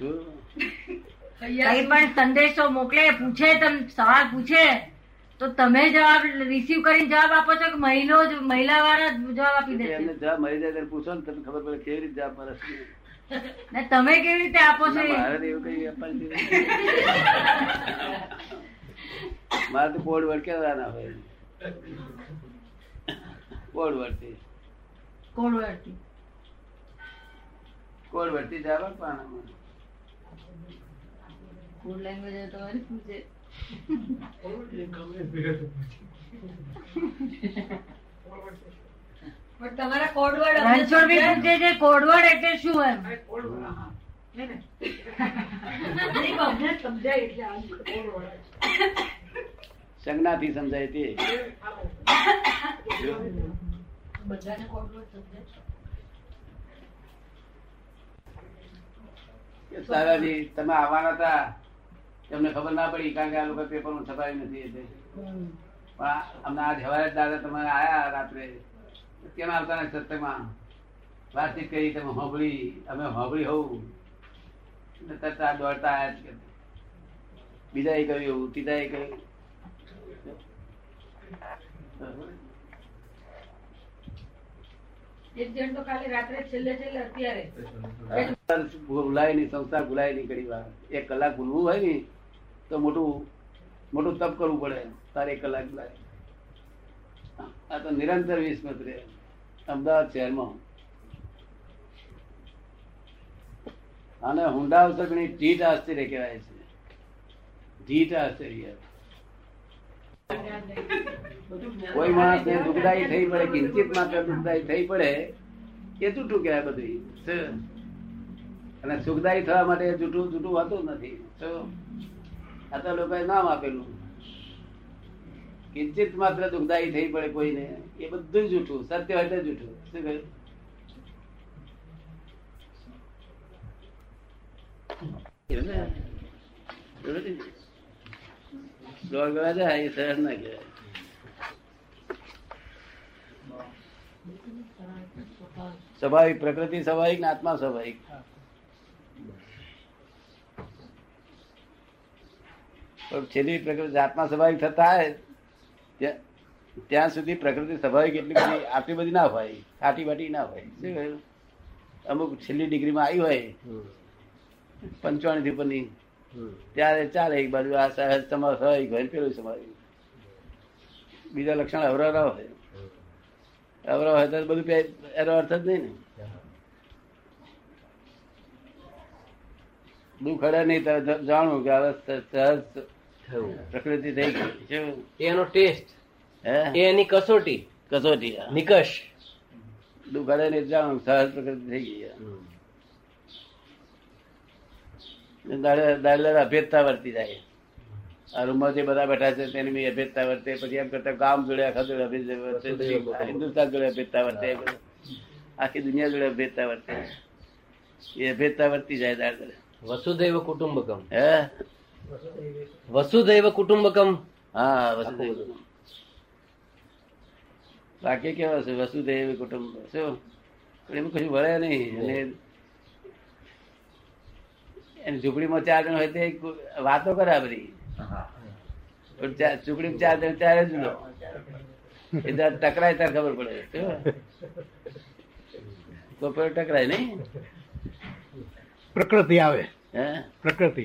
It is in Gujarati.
કઈ પણ સંદેશો મોકલે પૂછે તમ સવાલ પૂછે તો તમે જવાબ રિસીવ કરીને જવાબ આપો છો કે મહિલો જ મહિલા વાળા જવાબ આપી દે એમને જવાબ મળી જાય પૂછો ને તમને ખબર પડે કેવી રીતે જવાબ મળે. ને તમે કેવી રીતે આપો છો મારે એવું કઈ આપવાની. મારે તો કોડ વર્ડ કેવાના હોય. કોડ વર્ડથી કોડ વર્ડથી. કોડ વર્ડથી જવાબ આપવાના કોડ લેંગ્વેજ હોય તો વળી પણ તમારા કોડવર્ડ રણછોડભાઈ સમજાય? પૂછે છે કોડવર્ડ એટલે શું એમ. સંજ્ઞાથી સમજાય તે. બધાને કોડવર્ડ સમજાય તમે આવવાના હતા તમને ખબર ના પડી કારણ કે આ લોકો પેપરમાં છપાયું નથી એટલે પણ અમને આજ સવારે દાદા તમારે આયા રાત્રે. કેમ આવતા ને સત્સંગમાં વાતચીત કરી તમે હોબળી અમે હોબળી હોવું ને તરત દોડતા આયા જ કે બીજા એ કહ્યું એવું ત્રીજા એ કહ્યું ઘડી વાર. એક કલાક ભૂલવું હોય ને તો મોટું મોટું તપ કરવું પડે તારે એક કલાક લાગે. આ તો નિરંતર વિસ્મત રહે. અમદાવાદ શહેરમાં. અને હુંડા ઉતરણી ઢીટ આશ્ચર્ય કહેવાય છે. ઢીટ આશ્ચર્ય. કોઈ માણસ ને દુઃખદાયી થઈ પડે કિંચિત માત્ર દુઃખદાયી થઈ પડે એ જૂઠું કહેવાય બધું? અને સુખદાયી થવા માટે જૂઠું જૂઠું હોતું નથી? આ તો લોકોએ નામ આપેલું. કિંચિત માત્ર દુઃખદાયી થઈ પડે કોઈને, એ બધું જૂઠું, સત્ય હોય તો જૂઠું. શું કહ્યું? સ્વાભાવિક, પ્રકૃતિ સ્વાભાવિક ને આત્મા સ્વાભાવિક. પણ છેલ્લી પ્રકૃતિ જાતમાં સ્વાભાવિક થતા હોય ત્યાં- સુધી પ્રકૃતિ સ્વાભાવિક એટલી બધી આટલી બધી ના હોય આટી બાટી ના હોય. શું કહ્યું? અમુક છેલ્લી ડિગ્રીમાં આવી હોય પંચાવનથી ઉપરની ત્યારે ચાલે એક બાજુ આ સહજ સમાસ હોય ઘર પેલું સમાજ. બીજા લક્ષણ અવરવરા હોય. અવરા હોય તો બધું એનો અર્થ જ નહીં ને. દુઃખ અડે નહીં ત્યારે જાણવું કે હવે સહજ પ્રકૃતિ થઈ ગઈ. એનો ટેસ્ટ એની કસોટી. કસોટી નિકશ. દુઃખ ને જાણ સહજ પ્રકૃતિ થઈ ગઈ અભેદતા વર્તી જાય. આ રૂમમાં જે બધા બેઠા છે તેની બી અભેદતા વર્તે. પછી એમ કરતા ગામ જોડે આખા જોડે અભેદ વર્તે હિન્દુસ્તાન જોડે અભેદતા વર્તે. આખી દુનિયા જોડે અભેદતા વર્તે. એ અભેદતા વર્તી જાય દાડે. વસુદૈવ કુટુંબકમ. હે? વસુદૈવ કુટુંબકમ હા વસુદેવ બાકી કેવા છે વસુદેવ કુટુંબ શું એમ કશું વળે નહીં અને એની ઝૂંપડીમાં ચાર જણ હોય તે વાતો કરે આ બધી પણ ચાર- જણ ત્યારે જ લો એ ટકરાય ત્યારે ખબર પડે? કોઈ ટકરાય નહીં પ્રકૃતિ આવે હે પ્રકૃતિ